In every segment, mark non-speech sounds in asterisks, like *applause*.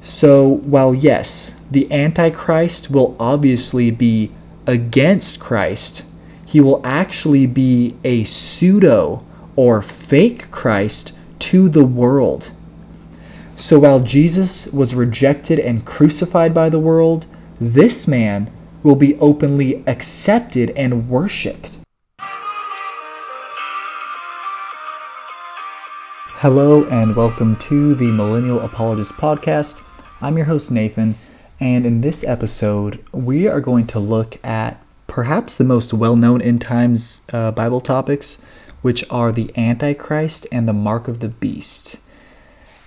So, while yes, the Antichrist will obviously be against Christ, he will actually be a pseudo or fake Christ to the world. So while Jesus was rejected and crucified by the world, this man will be openly accepted and worshiped. Hello and welcome to the Millennial Apologist Podcast. I'm your host, Nathan, and in this episode, we are going to look at perhaps the most well known end times uh, Bible topics, which are the Antichrist and the mark of the beast.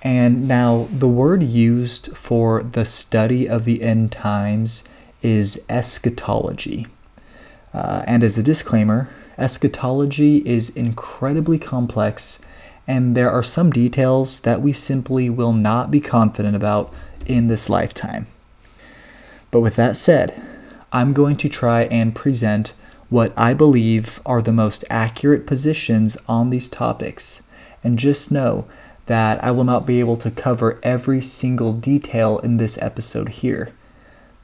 And now, the word used for the study of the end times is eschatology. Uh, and as a disclaimer, eschatology is incredibly complex, and there are some details that we simply will not be confident about in this lifetime. But with that said, I'm going to try and present what I believe are the most accurate positions on these topics. And just know that I will not be able to cover every single detail in this episode here.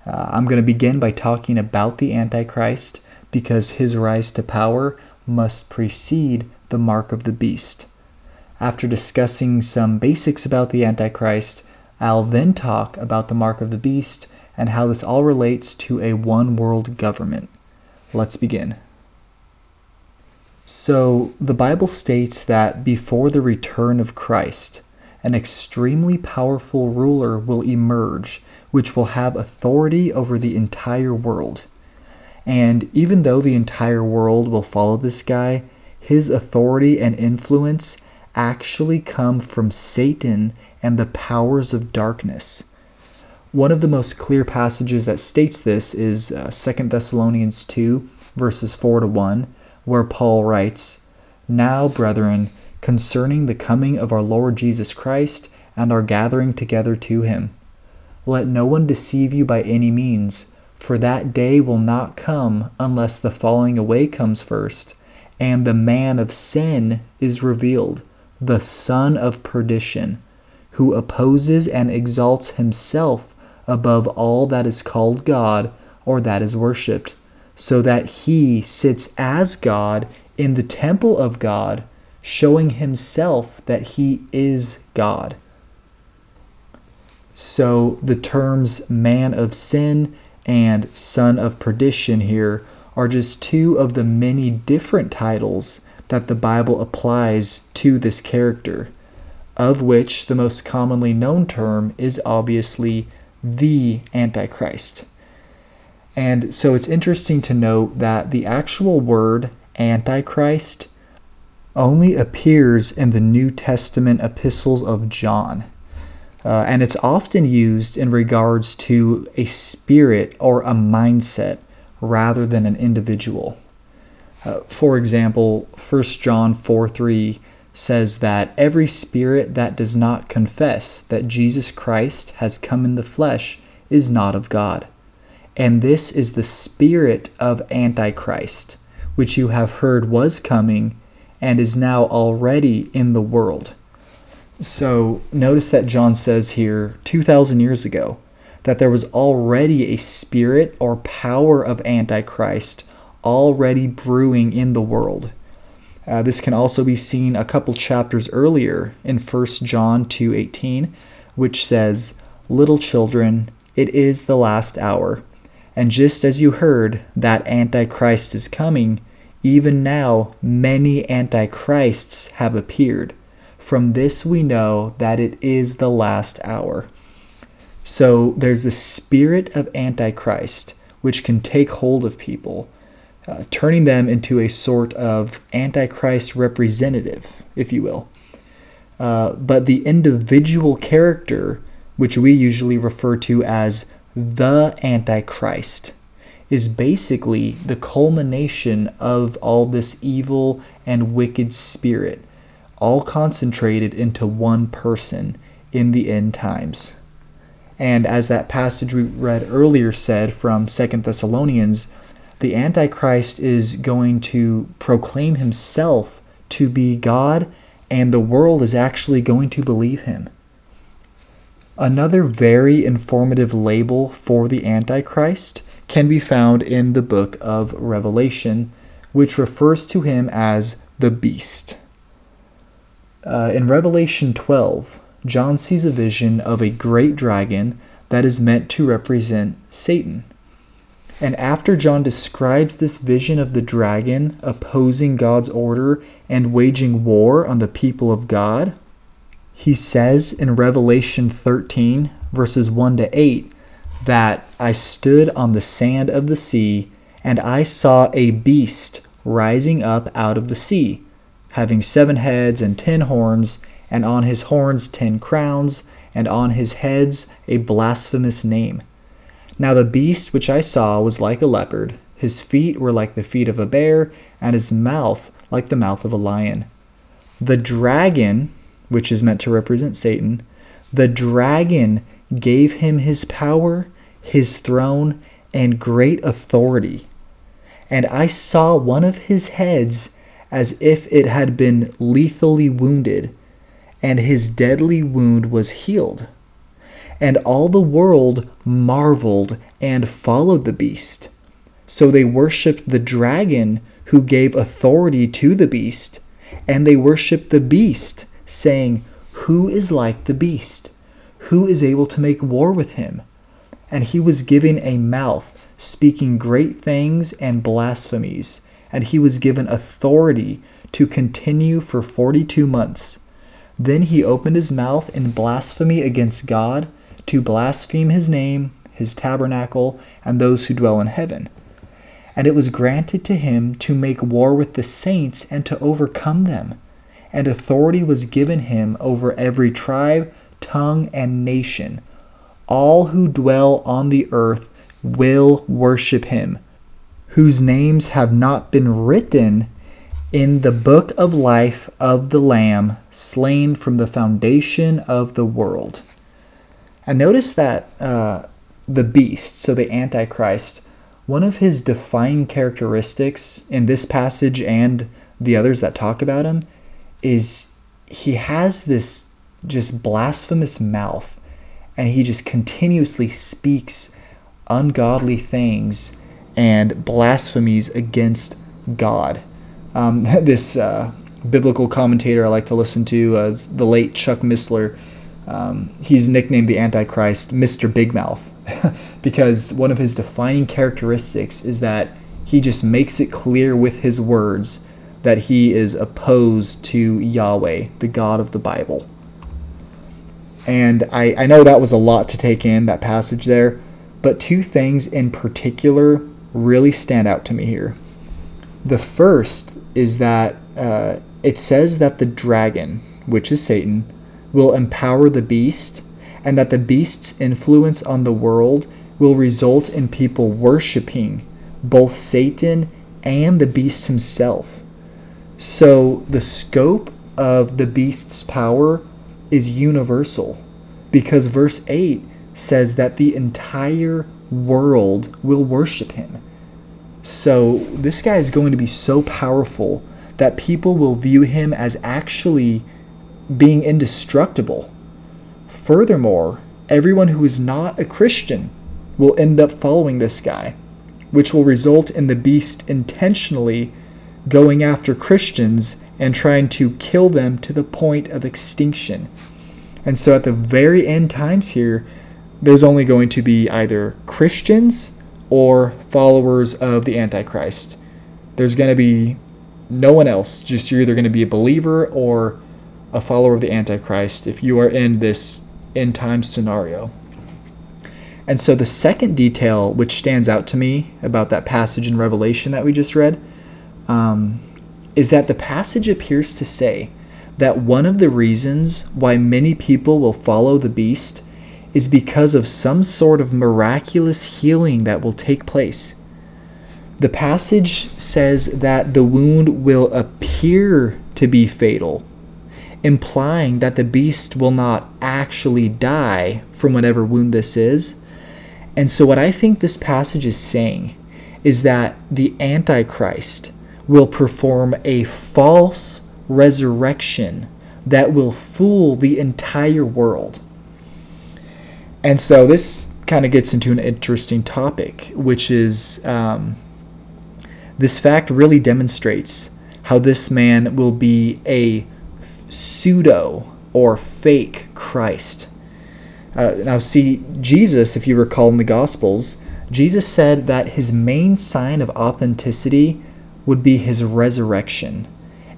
Uh, I'm going to begin by talking about the Antichrist because his rise to power must precede the mark of the beast. After discussing some basics about the Antichrist, I'll then talk about the mark of the beast and how this all relates to a one world government. Let's begin. So, the Bible states that before the return of Christ, an extremely powerful ruler will emerge, which will have authority over the entire world. And even though the entire world will follow this guy, his authority and influence actually come from Satan and the powers of darkness. One of the most clear passages that states this is uh, 2 Thessalonians 2, verses 4 to 1 where Paul writes, Now, brethren, concerning the coming of our Lord Jesus Christ and our gathering together to him, let no one deceive you by any means, for that day will not come unless the falling away comes first, and the man of sin is revealed, the son of perdition, who opposes and exalts himself above all that is called God or that is worshipped so that he sits as God in the temple of God, showing himself that he is God. So the terms man of sin and son of perdition here are just two of the many different titles that the Bible applies to this character, of which the most commonly known term is obviously the Antichrist. And so it's interesting to note that the actual word Antichrist only appears in the New Testament epistles of John. Uh, and it's often used in regards to a spirit or a mindset rather than an individual. Uh, for example, 1 John 4 3 says that every spirit that does not confess that Jesus Christ has come in the flesh is not of God. And this is the spirit of Antichrist, which you have heard was coming and is now already in the world. So notice that John says here 2,000 years ago that there was already a spirit or power of Antichrist already brewing in the world. Uh, this can also be seen a couple chapters earlier in 1 John 2:18, which says, "Little children, it is the last hour. And just as you heard that Antichrist is coming, even now many Antichrists have appeared. From this we know that it is the last hour. So there's the spirit of Antichrist, which can take hold of people, uh, turning them into a sort of Antichrist representative, if you will. Uh, but the individual character, which we usually refer to as the Antichrist is basically the culmination of all this evil and wicked spirit, all concentrated into one person in the end times. And as that passage we read earlier said from Second Thessalonians, the Antichrist is going to proclaim himself to be God, and the world is actually going to believe him. Another very informative label for the Antichrist can be found in the book of Revelation, which refers to him as the beast. Uh, in Revelation 12, John sees a vision of a great dragon that is meant to represent Satan. And after John describes this vision of the dragon opposing God's order and waging war on the people of God, he says in Revelation 13, verses 1 to 8, that I stood on the sand of the sea, and I saw a beast rising up out of the sea, having seven heads and ten horns, and on his horns ten crowns, and on his heads a blasphemous name. Now the beast which I saw was like a leopard, his feet were like the feet of a bear, and his mouth like the mouth of a lion. The dragon, which is meant to represent Satan, the dragon gave him his power, his throne, and great authority. And I saw one of his heads as if it had been lethally wounded, and his deadly wound was healed. And all the world marveled and followed the beast. So they worshipped the dragon who gave authority to the beast, and they worshipped the beast, saying, Who is like the beast? Who is able to make war with him? And he was given a mouth, speaking great things and blasphemies, and he was given authority to continue for forty two months. Then he opened his mouth in blasphemy against God to blaspheme his name, his tabernacle, and those who dwell in heaven. And it was granted to him to make war with the saints and to overcome them. And authority was given him over every tribe, tongue, and nation. All who dwell on the earth will worship him, whose names have not been written in the book of life of the Lamb slain from the foundation of the world. And notice that uh, the beast, so the Antichrist, one of his defining characteristics in this passage and the others that talk about him is he has this just blasphemous mouth and he just continuously speaks ungodly things and blasphemies against God. Um, *laughs* this uh, biblical commentator I like to listen to, uh, the late Chuck Missler, um, he's nicknamed the Antichrist Mr. Big Mouth *laughs* because one of his defining characteristics is that he just makes it clear with his words that he is opposed to Yahweh, the God of the Bible. And I, I know that was a lot to take in, that passage there, but two things in particular really stand out to me here. The first is that uh, it says that the dragon, which is Satan, will empower the beast, and that the beast's influence on the world will result in people worshiping both Satan and the beast himself. So the scope of the beast's power is universal because verse 8 says that the entire world will worship him. So this guy is going to be so powerful that people will view him as actually being indestructible. Furthermore, everyone who is not a Christian will end up following this guy, which will result in the beast intentionally going after Christians and trying to kill them to the point of extinction. And so at the very end times here, there's only going to be either Christians or followers of the Antichrist. There's going to be no one else. Just you're either going to be a believer or a follower of the Antichrist if you are in this end time scenario. And so the second detail which stands out to me about that passage in Revelation that we just read um, is that the passage appears to say that one of the reasons why many people will follow the beast is because of some sort of miraculous healing that will take place. The passage says that the wound will appear to be fatal, implying that the beast will not actually die from whatever wound this is. And so, what I think this passage is saying is that the Antichrist will perform a false resurrection that will fool the entire world. And so this kind of gets into an interesting topic, which is um, this fact really demonstrates how this man will be a pseudo or fake Christ. Uh, now, see, Jesus, if you recall in the Gospels, Jesus said that his main sign of authenticity would be his resurrection.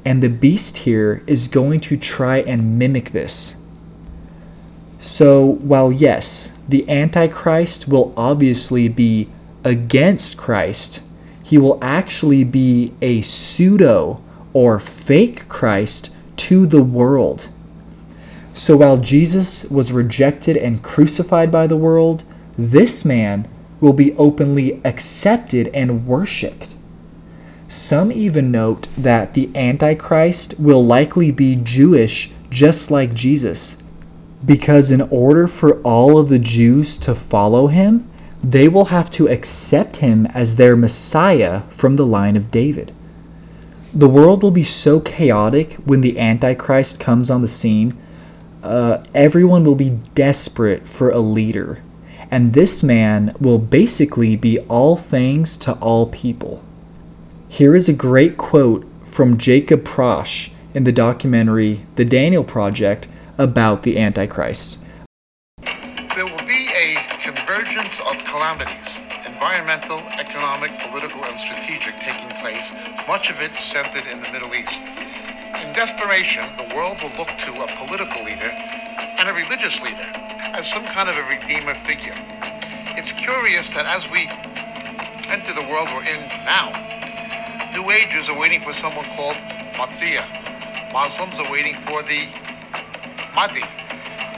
And the beast here is going to try and mimic this. So, while yes, the Antichrist will obviously be against Christ, he will actually be a pseudo or fake Christ to the world. So, while Jesus was rejected and crucified by the world, this man will be openly accepted and worshiped. Some even note that the Antichrist will likely be Jewish just like Jesus, because in order for all of the Jews to follow him, they will have to accept him as their Messiah from the line of David. The world will be so chaotic when the Antichrist comes on the scene. Uh, everyone will be desperate for a leader and this man will basically be all things to all people. Here is a great quote from Jacob Prasch in the documentary The Daniel Project about the Antichrist. There will be a convergence of calamities environmental, economic, political, and strategic taking place, much of it centered in the Middle East. In desperation, the world will look to a political leader and a religious leader as some kind of a redeemer figure. It's curious that as we enter the world we're in now, New Agers are waiting for someone called Maitreya. Muslims are waiting for the Mahdi.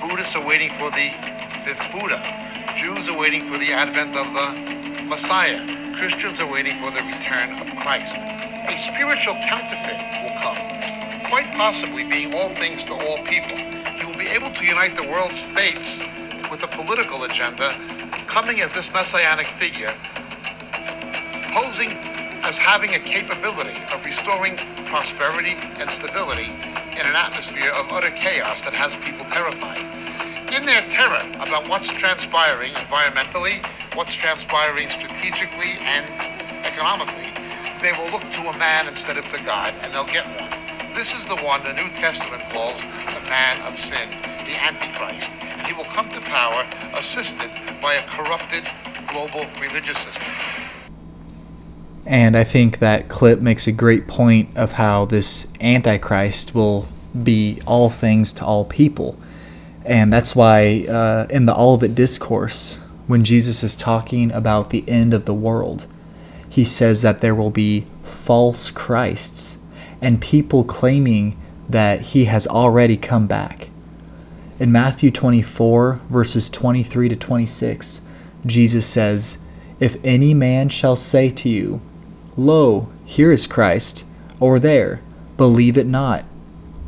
Buddhists are waiting for the fifth Buddha. Jews are waiting for the advent of the Messiah. Christians are waiting for the return of Christ. A spiritual counterfeit will come, quite possibly being all things to all people He will be able to unite the world's faiths with a political agenda, coming as this messianic figure, posing as having a capability of restoring prosperity and stability in an atmosphere of utter chaos that has people terrified. In their terror about what's transpiring environmentally, what's transpiring strategically and economically, they will look to a man instead of to God, and they'll get one. This is the one the New Testament calls the man of sin, the Antichrist, and he will come to power assisted by a corrupted global religious system. And I think that clip makes a great point of how this Antichrist will be all things to all people. And that's why uh, in the Olivet Discourse, when Jesus is talking about the end of the world, he says that there will be false Christs and people claiming that he has already come back. In Matthew 24, verses 23 to 26, Jesus says, If any man shall say to you, Lo, here is Christ, or there, believe it not.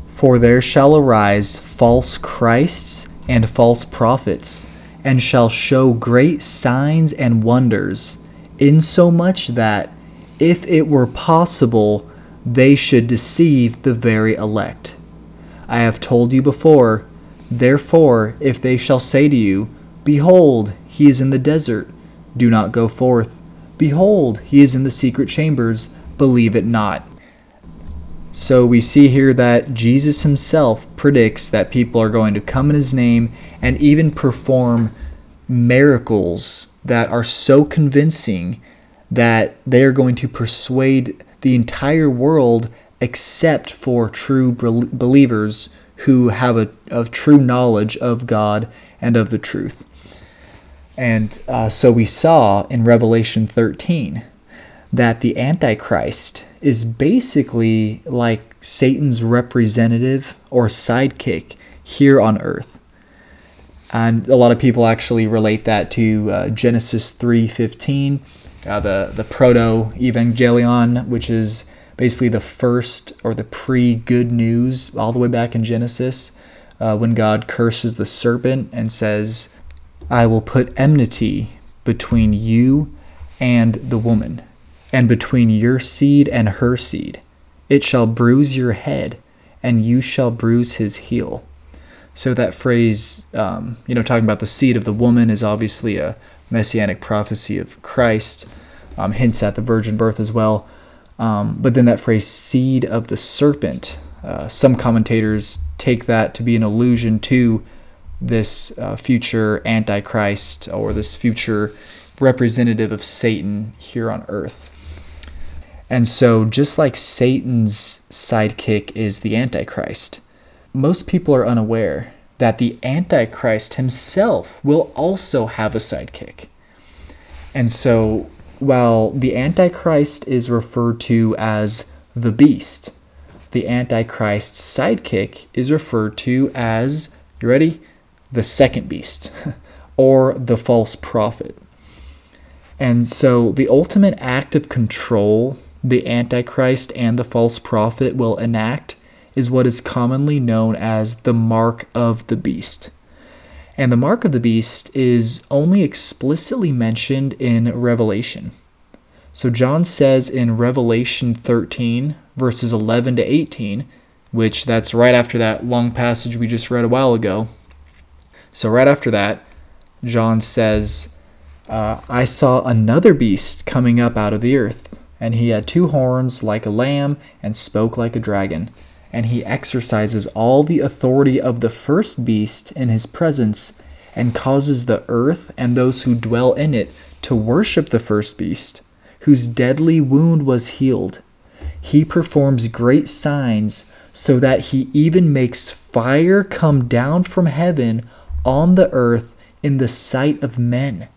For there shall arise false Christs and false prophets, and shall show great signs and wonders, insomuch that, if it were possible, they should deceive the very elect. I have told you before, therefore, if they shall say to you, Behold, he is in the desert, do not go forth. Behold, he is in the secret chambers, believe it not. So we see here that Jesus himself predicts that people are going to come in his name and even perform miracles that are so convincing that they are going to persuade the entire world except for true believers who have a, a true knowledge of God and of the truth. And uh, so we saw in Revelation 13 that the Antichrist is basically like Satan's representative or sidekick here on earth. And a lot of people actually relate that to uh, Genesis 3:15 uh, the the proto evangelion, which is basically the first or the pre good news, all the way back in Genesis, uh, when God curses the serpent and says, "I will put enmity between you and the woman, and between your seed and her seed. It shall bruise your head, and you shall bruise his heel." So that phrase, um, you know, talking about the seed of the woman is obviously a messianic prophecy of Christ, um, hints at the virgin birth as well. Um, but then that phrase, seed of the serpent, uh, some commentators take that to be an allusion to this uh, future antichrist or this future representative of Satan here on earth. And so, just like Satan's sidekick is the Antichrist, most people are unaware that the Antichrist himself will also have a sidekick. And so, while the Antichrist is referred to as the beast, the Antichrist's sidekick is referred to as, you ready? The second beast, *laughs* or the false prophet. And so, the ultimate act of control the Antichrist and the false prophet will enact is what is commonly known as the mark of the beast. And the mark of the beast is only explicitly mentioned in Revelation. So John says in Revelation 13, verses 11 to 18, which that's right after that long passage we just read a while ago. So, right after that, John says, uh, I saw another beast coming up out of the earth, and he had two horns like a lamb and spoke like a dragon and he exercises all the authority of the first beast in his presence, and causes the earth and those who dwell in it to worship the first beast, whose deadly wound was healed. He performs great signs, so that he even makes fire come down from heaven on the earth in the sight of men.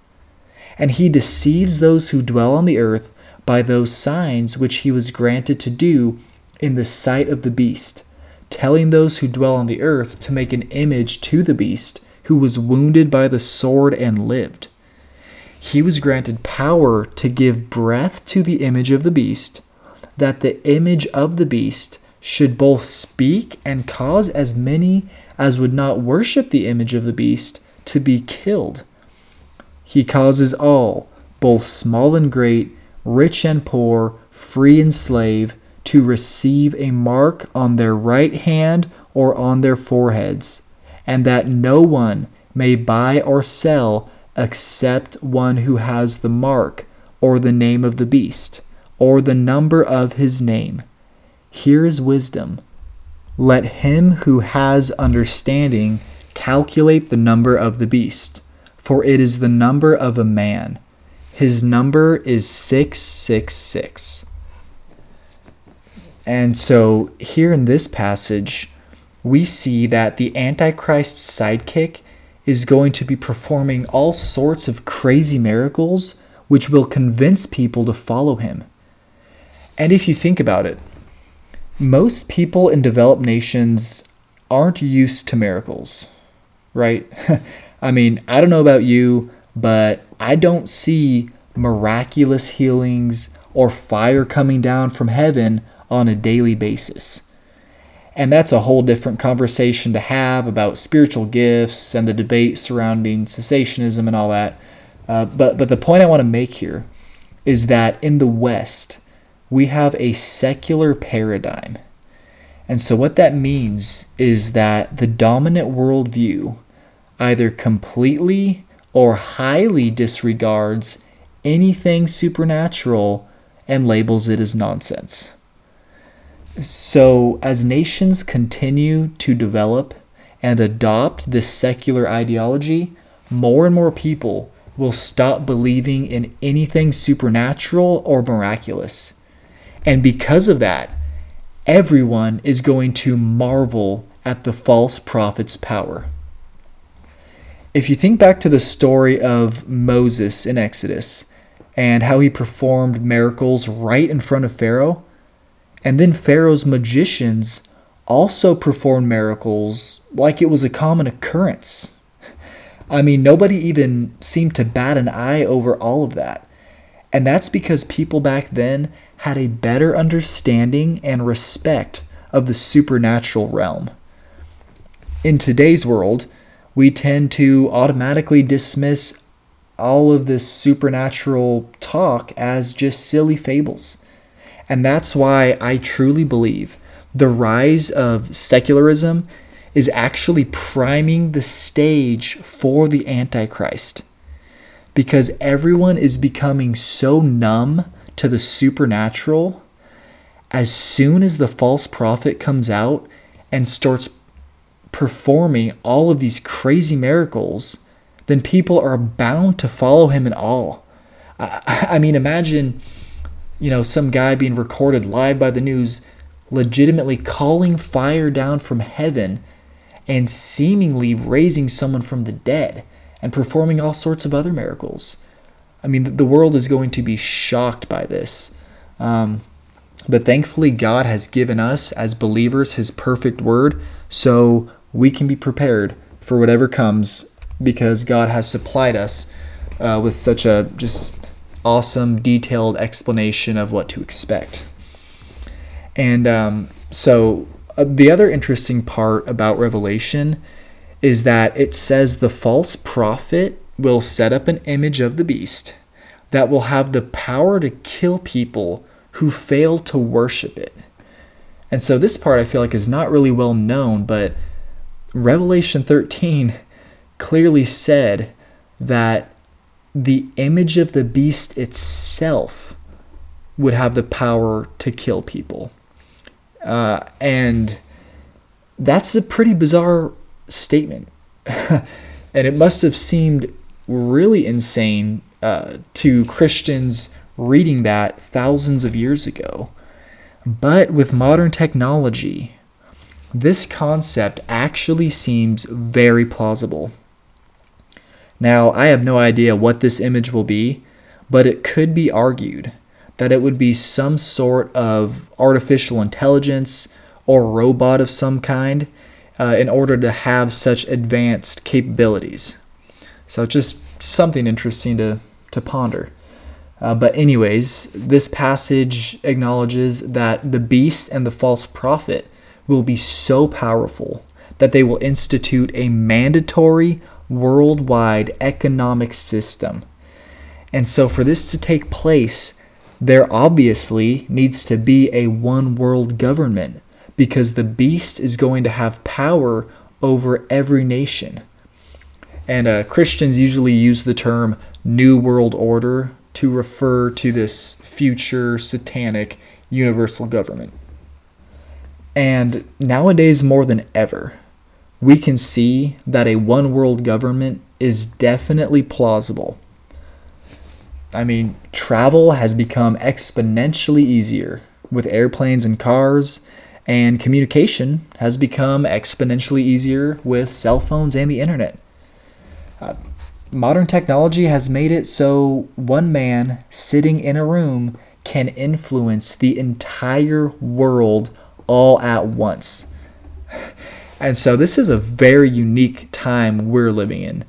And he deceives those who dwell on the earth by those signs which he was granted to do in the sight of the beast, telling those who dwell on the earth to make an image to the beast who was wounded by the sword and lived. He was granted power to give breath to the image of the beast, that the image of the beast should both speak and cause as many as would not worship the image of the beast to be killed. He causes all, both small and great, rich and poor, free and slave, to receive a mark on their right hand or on their foreheads, and that no one may buy or sell except one who has the mark or the name of the beast or the number of his name. Here is wisdom. Let him who has understanding calculate the number of the beast, for it is the number of a man. His number is 666. And so here in this passage, we see that the Antichrist's sidekick is going to be performing all sorts of crazy miracles which will convince people to follow him. And if you think about it, most people in developed nations aren't used to miracles, right? *laughs* I mean, I don't know about you, but I don't see miraculous healings or fire coming down from heaven on a daily basis. And that's a whole different conversation to have about spiritual gifts and the debate surrounding cessationism and all that. Uh, but, but the point I want to make here is that in the West, we have a secular paradigm. And so, what that means is that the dominant worldview either completely or highly disregards anything supernatural and labels it as nonsense. So, as nations continue to develop and adopt this secular ideology, more and more people will stop believing in anything supernatural or miraculous. And because of that, everyone is going to marvel at the false prophet's power. If you think back to the story of Moses in Exodus and how he performed miracles right in front of Pharaoh, and then Pharaoh's magicians also performed miracles like it was a common occurrence. I mean, nobody even seemed to bat an eye over all of that. And that's because people back then had a better understanding and respect of the supernatural realm. In today's world, we tend to automatically dismiss all of this supernatural talk as just silly fables. And that's why I truly believe the rise of secularism is actually priming the stage for the Antichrist because everyone is becoming so numb to the supernatural. As soon as the false prophet comes out and starts performing all of these crazy miracles, then people are bound to follow him in awe. I, *laughs* I mean, imagine, you know, some guy being recorded live by the news, legitimately calling fire down from heaven and seemingly raising someone from the dead and performing all sorts of other miracles. I mean, the world is going to be shocked by this. Um, but thankfully, God has given us as believers His perfect word, so we can be prepared for whatever comes because God has supplied us uh, with such a just awesome, detailed explanation of what to expect. And um, so, uh, the other interesting part about Revelation is that it says the false prophet will set up an image of the beast that will have the power to kill people who fail to worship it. And so, this part I feel like is not really well known, but Revelation 13 clearly said that the image of the beast itself would have the power to kill people. Uh, and that's a pretty bizarre statement. *laughs* and it must have seemed really insane uh, to Christians reading that thousands of years ago. But with modern technology, this concept actually seems very plausible. Now, I have no idea what this image will be, but it could be argued that it would be some sort of artificial intelligence or robot of some kind uh, in order to have such advanced capabilities. So, just something interesting to, to ponder. Uh, but, anyways, this passage acknowledges that the beast and the false prophet will be so powerful that they will institute a mandatory worldwide economic system. And so, for this to take place, there obviously needs to be a one world government because the beast is going to have power over every nation. And uh, Christians usually use the term New World Order to refer to this future satanic universal government. And nowadays, more than ever, we can see that a one world government is definitely plausible. I mean, travel has become exponentially easier with airplanes and cars, and communication has become exponentially easier with cell phones and the internet. Uh, modern technology has made it so one man sitting in a room can influence the entire world all at once. and so this is a very unique time we're living in.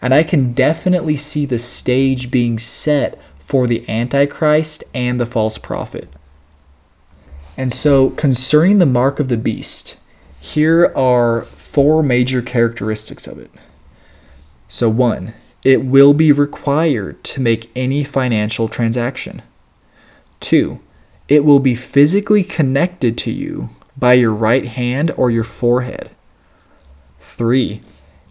And I can definitely see the stage being set for the Antichrist and the false prophet. And so, concerning the mark of the beast, here are four major characteristics of it. So, one, it will be required to make any financial transaction. Two, it will be physically connected to you by your right hand or your forehead. 3.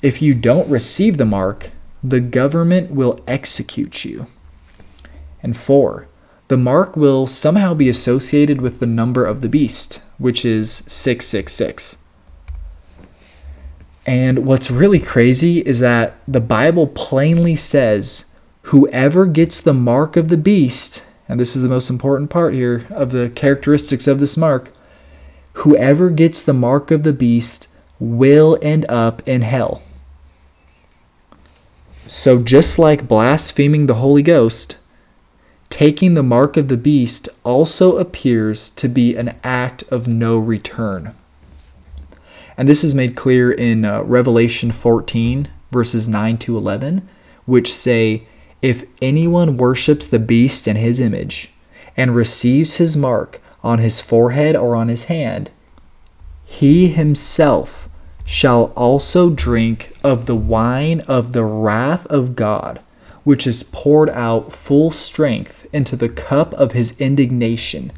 If you don't receive the mark, the government will execute you. And 4. The mark will somehow be associated with the number of the beast, which is 666. And what's really crazy is that the Bible plainly says whoever gets the mark of the beast and this is the most important part here of the characteristics of this mark whoever gets the mark of the beast will end up in hell. So, just like blaspheming the Holy Ghost, taking the mark of the beast also appears to be an act of no return. And this is made clear in uh, Revelation 14, verses 9 to 11, which say, if anyone worships the beast in his image, and receives his mark on his forehead or on his hand, he himself shall also drink of the wine of the wrath of God, which is poured out full strength into the cup of his indignation.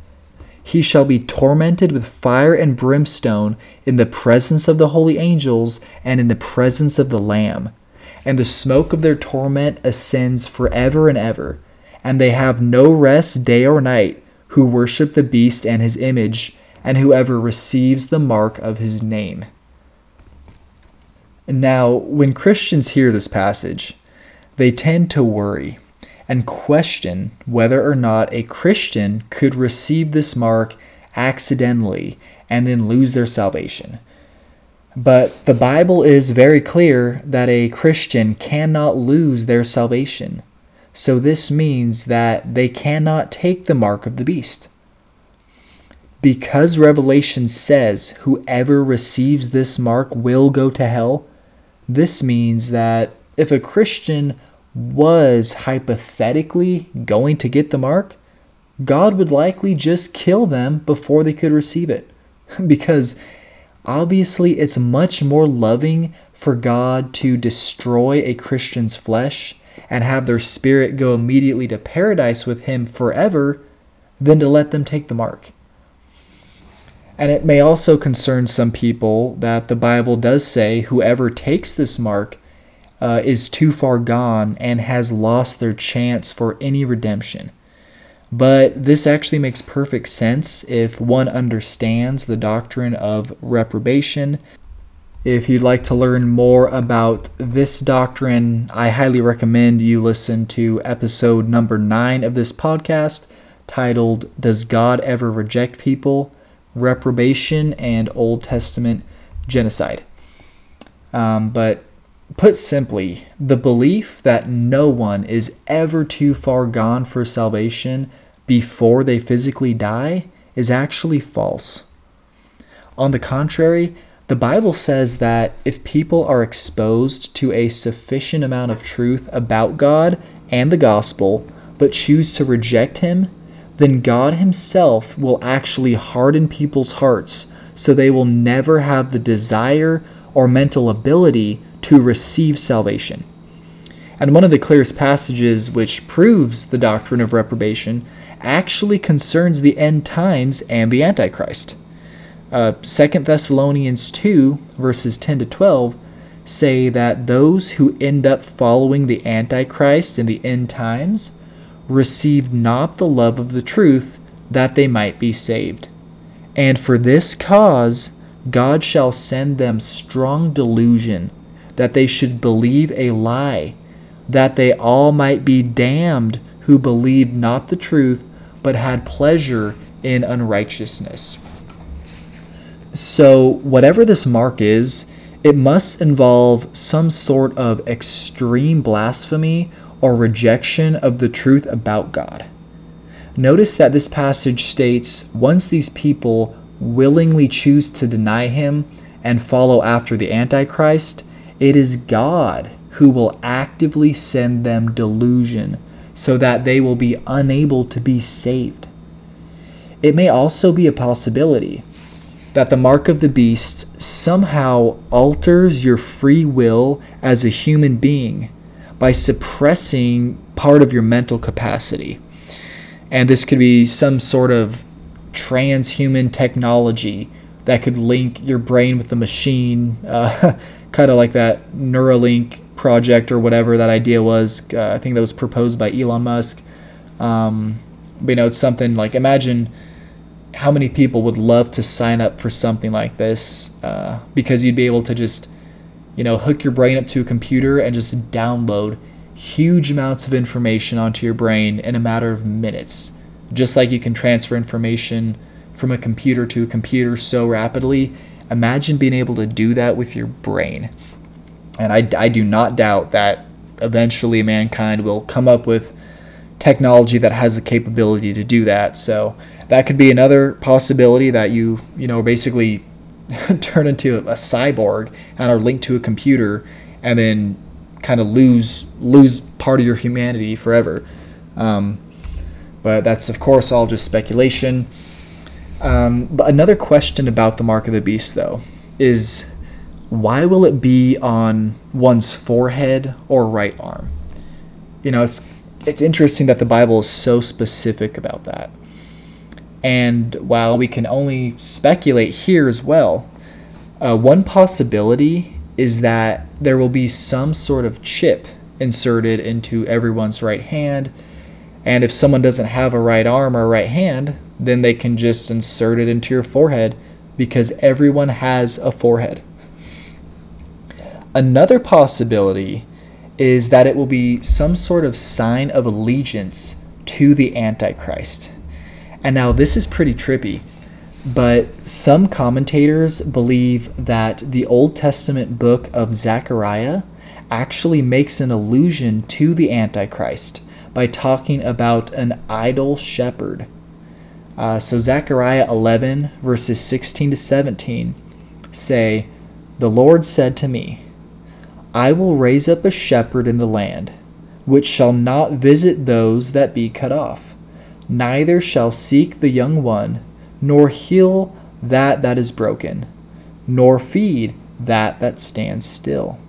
he shall be tormented with fire and brimstone in the presence of the holy angels and in the presence of the Lamb. And the smoke of their torment ascends forever and ever. And they have no rest day or night who worship the beast and his image, and whoever receives the mark of his name. Now, when Christians hear this passage, they tend to worry and question whether or not a Christian could receive this mark accidentally and then lose their salvation. But the Bible is very clear that a Christian cannot lose their salvation. So this means that they cannot take the mark of the beast. Because Revelation says whoever receives this mark will go to hell, this means that if a Christian was hypothetically going to get the mark, God would likely just kill them before they could receive it. *laughs* because obviously, it's much more loving for God to destroy a Christian's flesh and have their spirit go immediately to paradise with Him forever than to let them take the mark. And it may also concern some people that the Bible does say whoever takes this mark uh, is too far gone and has lost their chance for any redemption. But this actually makes perfect sense if one understands the doctrine of reprobation. If you'd like to learn more about this doctrine, I highly recommend you listen to episode number nine of this podcast titled Does God Ever Reject People? Reprobation and Old Testament Genocide. Um, but Put simply, the belief that no one is ever too far gone for salvation before they physically die is actually false. On the contrary, the Bible says that if people are exposed to a sufficient amount of truth about God and the gospel, but choose to reject Him, then God Himself will actually harden people's hearts so they will never have the desire or mental ability to receive salvation. And one of the clearest passages which proves the doctrine of reprobation actually concerns the end times and the Antichrist. Uh, 2 Thessalonians 2, verses 10 to 12, say that those who end up following the Antichrist in the end times receive not the love of the truth that they might be saved. And for this cause God shall send them strong delusion that they should believe a lie, that they all might be damned who believed not the truth, but had pleasure in unrighteousness. So, whatever this mark is, it must involve some sort of extreme blasphemy or rejection of the truth about God. Notice that this passage states once these people willingly choose to deny him and follow after the Antichrist, it is God who will actively send them delusion so that they will be unable to be saved. It may also be a possibility that the mark of the beast somehow alters your free will as a human being by suppressing part of your mental capacity. And this could be some sort of transhuman technology that could link your brain with the machine. Uh, *laughs* kind of like that Neuralink project or whatever that idea was. Uh, I think that was proposed by Elon Musk. Um, but, you know, it's something like imagine how many people would love to sign up for something like this uh, because you'd be able to just, you know, hook your brain up to a computer and just download huge amounts of information onto your brain in a matter of minutes. Just like you can transfer information from a computer to a computer so rapidly Imagine being able to do that with your brain. And I, I do not doubt that eventually mankind will come up with technology that has the capability to do that. So that could be another possibility that you, you know, basically *laughs* turn into a cyborg and are linked to a computer and then kind of lose lose part of your humanity forever. Um, but that's of course all just speculation. Um, but another question about the mark of the beast, though, is why will it be on one's forehead or right arm? You know, it's it's interesting that the Bible is so specific about that. And while we can only speculate here as well, uh, one possibility is that there will be some sort of chip inserted into everyone's right hand. And if someone doesn't have a right arm or a right hand, then they can just insert it into your forehead because everyone has a forehead. Another possibility is that it will be some sort of sign of allegiance to the Antichrist. And now this is pretty trippy, but some commentators believe that the Old Testament book of Zechariah actually makes an allusion to the Antichrist by talking about an idol shepherd. Uh, so, Zechariah 11, verses 16 to 17 say, The Lord said to me, I will raise up a shepherd in the land, which shall not visit those that be cut off, neither shall seek the young one, nor heal that that is broken, nor feed that that stands still.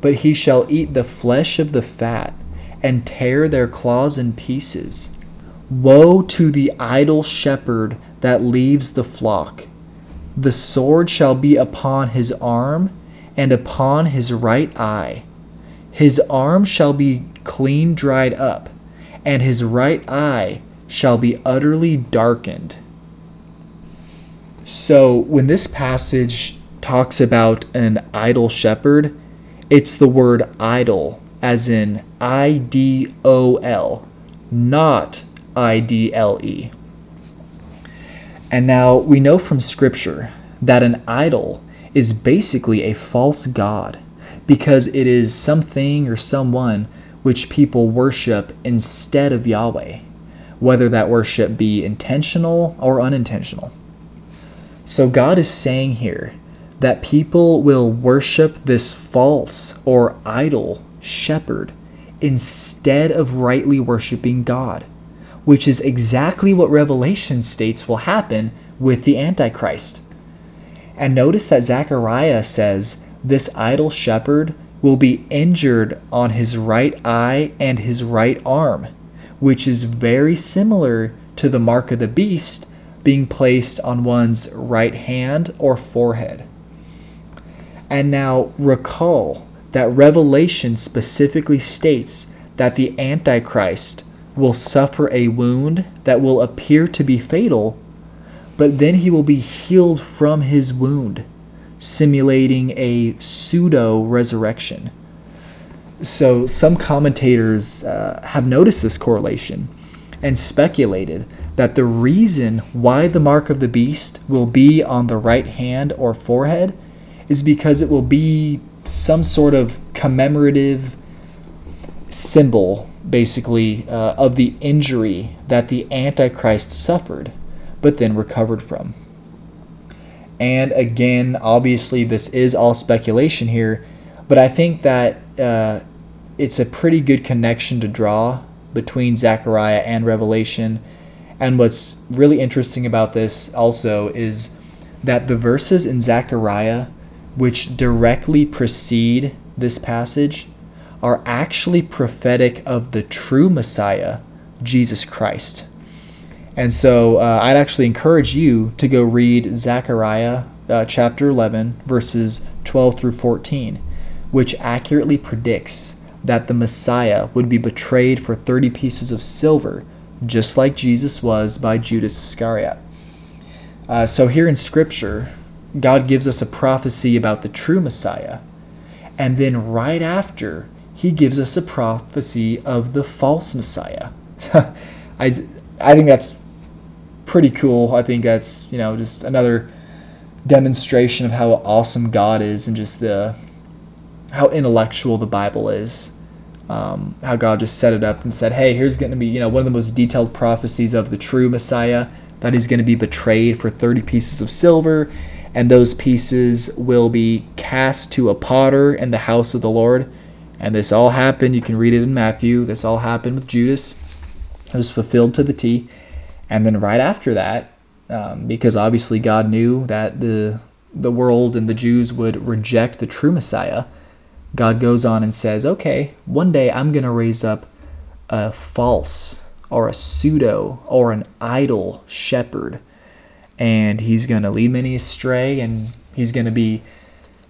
But he shall eat the flesh of the fat, and tear their claws in pieces. Woe to the idol shepherd that leaves the flock! The sword shall be upon his arm, and upon his right eye. His arm shall be clean dried up, and his right eye shall be utterly darkened. So, when this passage talks about an idol shepherd, it's the word idol, as in I D O L, not I D L E. And now we know from Scripture that an idol is basically a false god because it is something or someone which people worship instead of Yahweh, whether that worship be intentional or unintentional. So God is saying here that people will worship this false or idol shepherd instead of rightly worshiping God, which is exactly what Revelation states will happen with the Antichrist. And notice that Zechariah says this idol shepherd will be injured on his right eye and his right arm, which is very similar to the mark of the beast being placed on one's right hand or forehead. And now recall that Revelation specifically states that the Antichrist will suffer a wound that will appear to be fatal, but then he will be healed from his wound, simulating a pseudo resurrection. So, some commentators uh, have noticed this correlation and speculated that the reason why the mark of the beast will be on the right hand or forehead is because it will be some sort of commemorative symbol, basically, uh, of the injury that the Antichrist suffered but then recovered from. And again, obviously, this is all speculation here, but I think that uh, it's a pretty good connection to draw between Zechariah and Revelation. And what's really interesting about this also is that the verses in Zechariah which directly precede this passage are actually prophetic of the true Messiah, Jesus Christ. And so uh, I'd actually encourage you to go read Zechariah uh, chapter 11, verses 12 through 14, which accurately predicts that the Messiah would be betrayed for 30 pieces of silver, just like Jesus was by Judas Iscariot. Uh, so here in Scripture, God gives us a prophecy about the true Messiah. And then right after, he gives us a prophecy of the false Messiah. *laughs* I, I think that's pretty cool. I think that's, you know, just another demonstration of how awesome God is and just the how intellectual the Bible is. Um, how God just set it up and said, hey, here's going to be, you know, one of the most detailed prophecies of the true Messiah that he's going to be betrayed for 30 pieces of silver and those pieces will be cast to a potter in the house of the Lord. And this all happened, you can read it in Matthew. This all happened with Judas. It was fulfilled to the T. And then right after that, um, because obviously God knew that the the world and the Jews would reject the true Messiah, God goes on and says, "Okay, one day I'm going to raise up a false or a pseudo or an idol shepherd. And he's going to lead many astray and he's going to be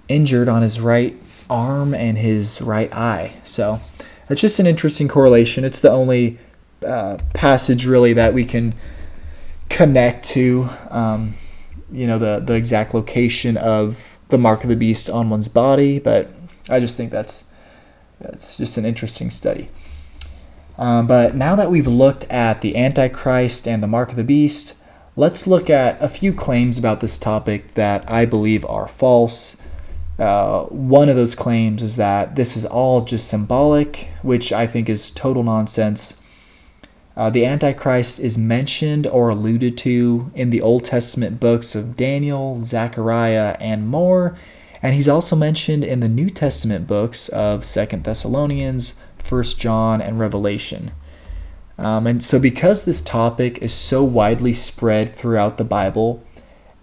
injured on his right arm and his right eye. So that's just an interesting correlation. It's the only uh, passage really that we can connect to, um, you know, the, the exact location of the mark of the beast on one's body. But I just think that's that's just an interesting study. Um, but now that we've looked at the Antichrist and the mark of the beast, let's look at a few claims about this topic that I believe are false. Uh, one of those claims is that this is all just symbolic, which I think is total nonsense. Uh, the Antichrist is mentioned or alluded to in the Old Testament books of Daniel, Zechariah, and more, and he's also mentioned in the New Testament books of Second Thessalonians, First John, and Revelation. Um, and so, because this topic is so widely spread throughout the Bible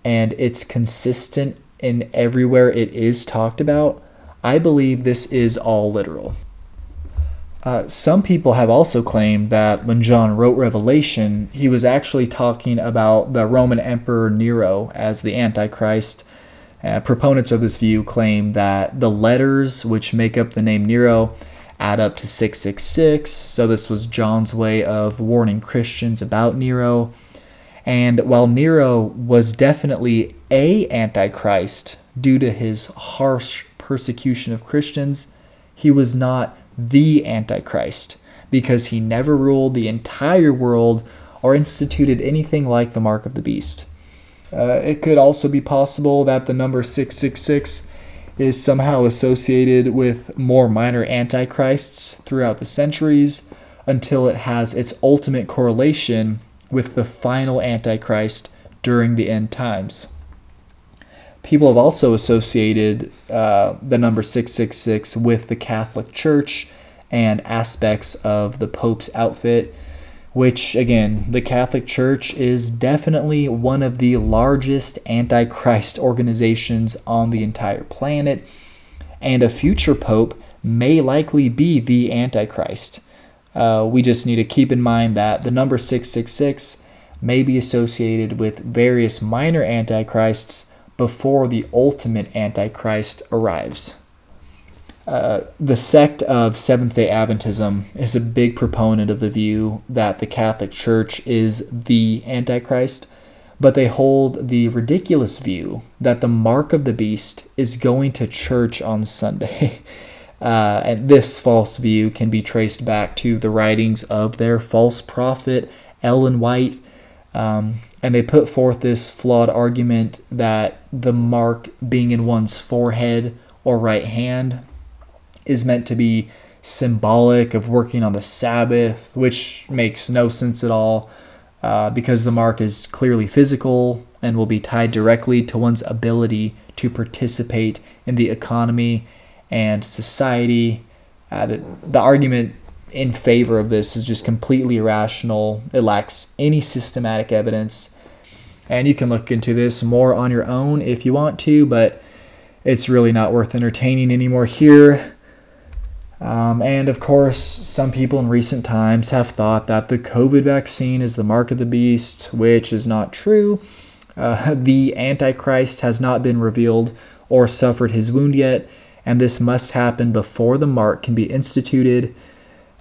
and it's consistent in everywhere it is talked about, I believe this is all literal. Uh, some people have also claimed that when John wrote Revelation, he was actually talking about the Roman Emperor Nero as the Antichrist. Uh, proponents of this view claim that the letters which make up the name Nero add up to 666, so this was John's way of warning Christians about Nero. And while Nero was definitely a antichrist due to his harsh persecution of Christians, he was not the Antichrist because he never ruled the entire world or instituted anything like the mark of the beast. Uh, it could also be possible that the number 666 is somehow associated with more minor antichrists throughout the centuries until it has its ultimate correlation with the final antichrist during the end times. People have also associated uh, the number 666 with the Catholic Church and aspects of the Pope's outfit, which, again, the Catholic Church is definitely one of the largest antichrist *laughs* organizations on the entire planet, and a future Pope may likely be the Antichrist. Uh, we just need to keep in mind that the number 666 may be associated with various minor antichrists before the ultimate Antichrist arrives. Uh, the sect of Seventh day Adventism is a big proponent of the view that the Catholic Church is the Antichrist, but they hold the ridiculous view that the mark of the beast is going to church on Sunday. *laughs* Uh, and this false view can be traced back to the writings of their false prophet, Ellen White, um, and they put forth this flawed argument that the mark being in one's forehead or right hand is meant to be symbolic of working on the Sabbath, which makes no sense at all uh, because the mark is clearly physical and will be tied directly to one's ability to participate in the economy and society. Uh, the, the argument in favor of this is just completely irrational. It lacks any systematic evidence. And you can look into this more on your own if you want to, but it's really not worth entertaining anymore here. Um, and of course, some people in recent times have thought that the COVID vaccine is the mark of the beast, which is not true. Uh, *laughs* the Antichrist has not been revealed or suffered his wound yet, and this must happen before the mark can be instituted.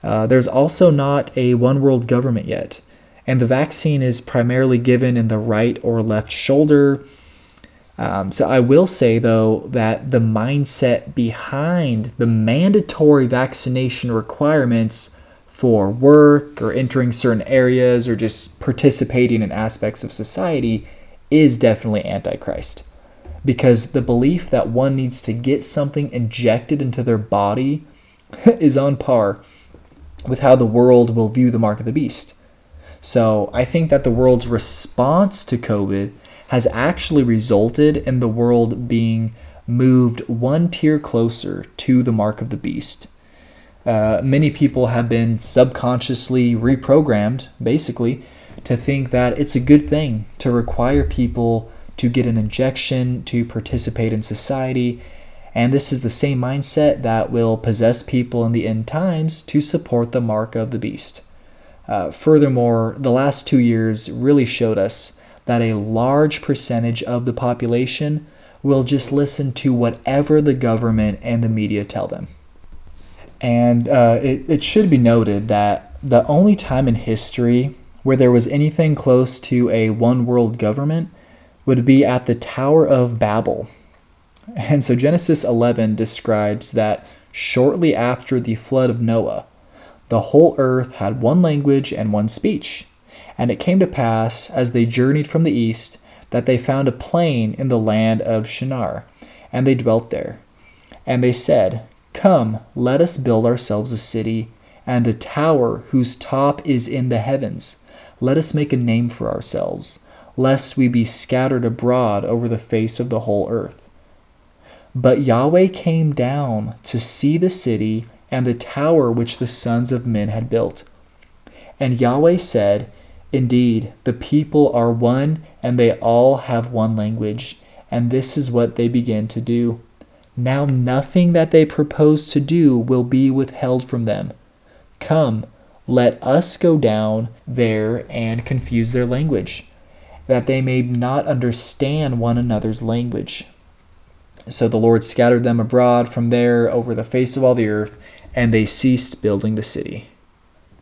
Uh, there's also not a one world government yet, and the vaccine is primarily given in the right or left shoulder. Um, so I will say, though, that the mindset behind the mandatory vaccination requirements for work or entering certain areas or just participating in aspects of society is definitely antichrist because the belief that one needs to get something injected into their body *laughs* is on par with how the world will view the mark of the beast. So I think that the world's response to COVID has actually resulted in the world being moved one tier closer to the mark of the beast. Uh, many people have been subconsciously reprogrammed, basically, to think that it's a good thing to require people to get an injection to participate in society and this is the same mindset that will possess people in the end times to support the mark of the beast. Uh, furthermore, the last two years really showed us that a large percentage of the population will just listen to whatever the government and the media tell them. And uh, it, it should be noted that the only time in history where there was anything close to a one world government would be at the Tower of Babel. And so Genesis 11 describes that shortly after the flood of Noah, the whole earth had one language and one speech. And it came to pass, as they journeyed from the east, that they found a plain in the land of Shinar, and they dwelt there. And they said, Come, let us build ourselves a city, and a tower whose top is in the heavens. Let us make a name for ourselves, lest we be scattered abroad over the face of the whole earth. But Yahweh came down to see the city and the tower which the sons of men had built. And Yahweh said, Indeed, the people are one, and they all have one language, and this is what they begin to do. Now nothing that they propose to do will be withheld from them. Come, let us go down there and confuse their language, that they may not understand one another's language. So the Lord scattered them abroad from there over the face of all the earth, and they ceased building the city.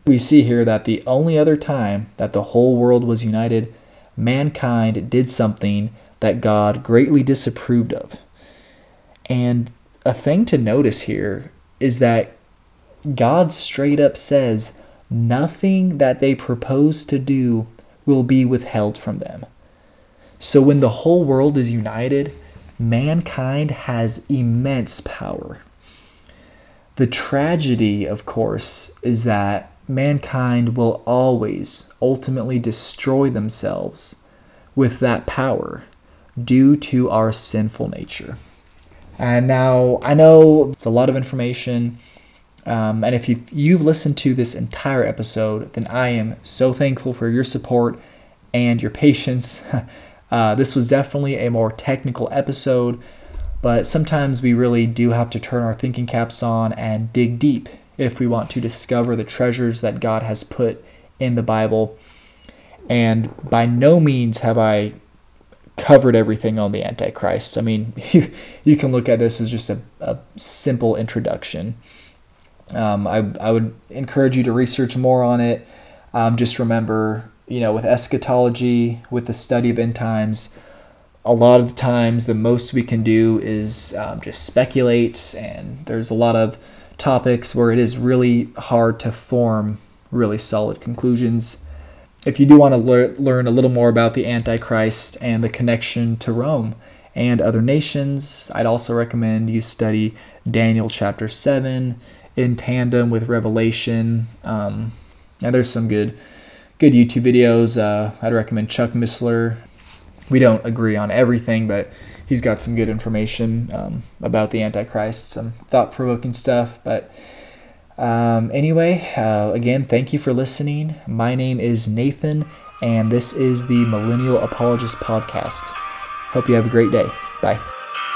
We see here that the only other time that the whole world was united, mankind did something that God greatly disapproved of. And a thing to notice here is that God straight up says nothing that they propose to do will be withheld from them. So when the whole world is united, mankind has immense power. The tragedy, of course, is that mankind will always ultimately destroy themselves with that power due to our sinful nature. And now I know it's a lot of information. Um, and if you've, you've listened to this entire episode, then I am so thankful for your support and your patience. *laughs* Uh, this was definitely a more technical episode, but sometimes we really do have to turn our thinking caps on and dig deep if we want to discover the treasures that God has put in the Bible. And by no means have I covered everything on the Antichrist. I mean, *laughs* you, you can look at this as just a, a simple introduction. Um, I, I would encourage you to research more on it. Um, just remember, you know, with eschatology, with the study of end times, a lot of the times the most we can do is um, just speculate, and there's a lot of topics where it is really hard to form really solid conclusions. If you do want to lear- learn a little more about the Antichrist and the connection to Rome and other nations, I'd also recommend you study Daniel chapter 7 in tandem with Revelation. Um, and there's some good good YouTube videos. Uh, I'd recommend Chuck Missler. We don't agree on everything, but he's got some good information um, about the Antichrist, some thought provoking stuff. But um, anyway, uh, again, thank you for listening. My name is Nathan, and this is the Millennial Apologist Podcast. Hope you have a great day. Bye.